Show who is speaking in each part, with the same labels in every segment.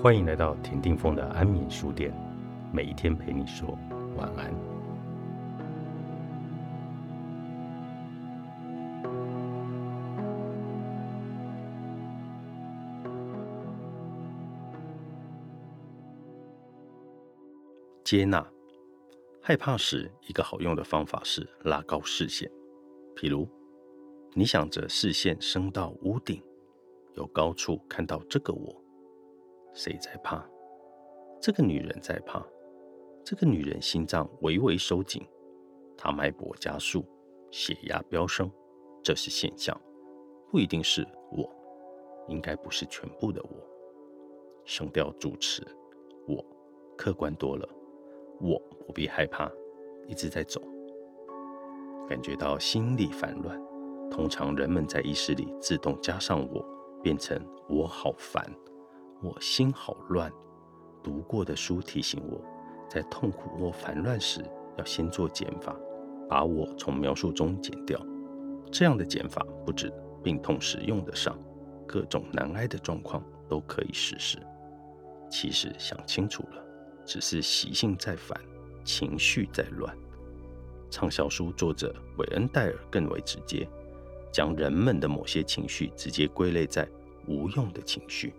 Speaker 1: 欢迎来到田定峰的安眠书店，每一天陪你说晚安。接纳害怕时，一个好用的方法是拉高视线。譬如，你想着视线升到屋顶，有高处看到这个我。谁在怕？这个女人在怕。这个女人心脏微微收紧，她脉搏加速，血压飙升。这是现象，不一定是我，应该不是全部的我。声调主持，我客观多了。我不必害怕，一直在走。感觉到心里烦乱，通常人们在意识里自动加上我，变成我好烦。我心好乱，读过的书提醒我，在痛苦或烦乱时，要先做减法，把我从描述中减掉。这样的减法不止病痛时用得上，各种难挨的状况都可以实施。其实想清楚了，只是习性在烦，情绪在乱。畅销书作者韦恩戴尔更为直接，将人们的某些情绪直接归类在无用的情绪。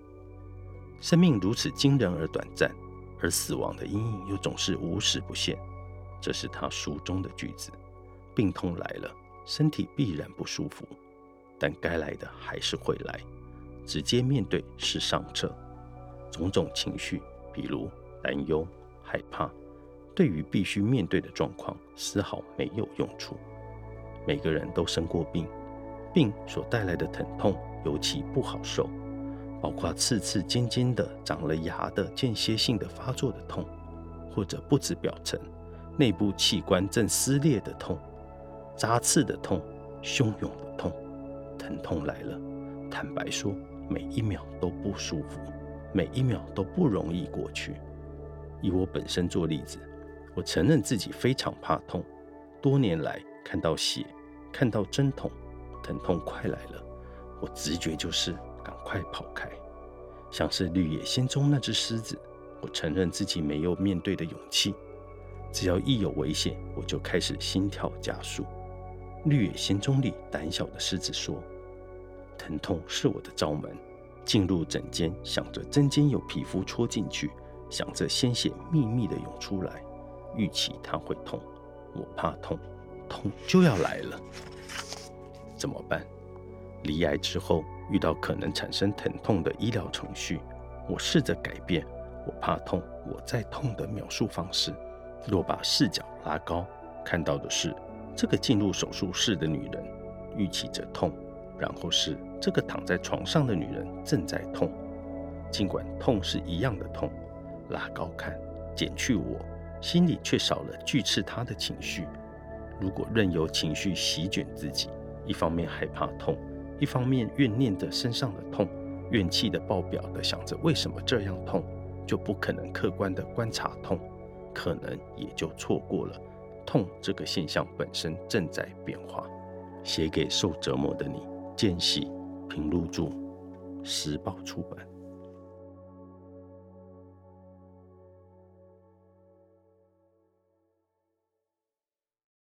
Speaker 1: 生命如此惊人而短暂，而死亡的阴影又总是无时不现。这是他书中的句子。病痛来了，身体必然不舒服，但该来的还是会来。直接面对是上策。种种情绪，比如担忧、害怕，对于必须面对的状况，丝毫没有用处。每个人都生过病，病所带来的疼痛尤其不好受。包括刺刺尖尖的、长了牙的、间歇性的发作的痛，或者不止表层、内部器官正撕裂的痛、扎刺的痛、汹涌的痛。疼痛来了，坦白说，每一秒都不舒服，每一秒都不容易过去。以我本身做例子，我承认自己非常怕痛，多年来看到血、看到针筒，疼痛快来了，我直觉就是。赶快跑开，像是绿野仙踪那只狮子。我承认自己没有面对的勇气。只要一有危险，我就开始心跳加速。绿野仙踪里胆小的狮子说：“疼痛是我的罩门。”进入枕间，想着针尖有皮肤戳进去，想着鲜血秘密的涌出来，预期它会痛。我怕痛，痛就要来了，怎么办？离癌之后。遇到可能产生疼痛的医疗程序，我试着改变“我怕痛，我在痛”的描述方式。若把视角拉高，看到的是这个进入手术室的女人预期着痛，然后是这个躺在床上的女人正在痛。尽管痛是一样的痛，拉高看，减去我，心里却少了拒斥她的情绪。如果任由情绪席卷自己，一方面害怕痛。一方面怨念着身上的痛，怨气的爆表的想着为什么这样痛，就不可能客观的观察痛，可能也就错过了痛这个现象本身正在变化。写给受折磨的你，见喜平路著，时报出版。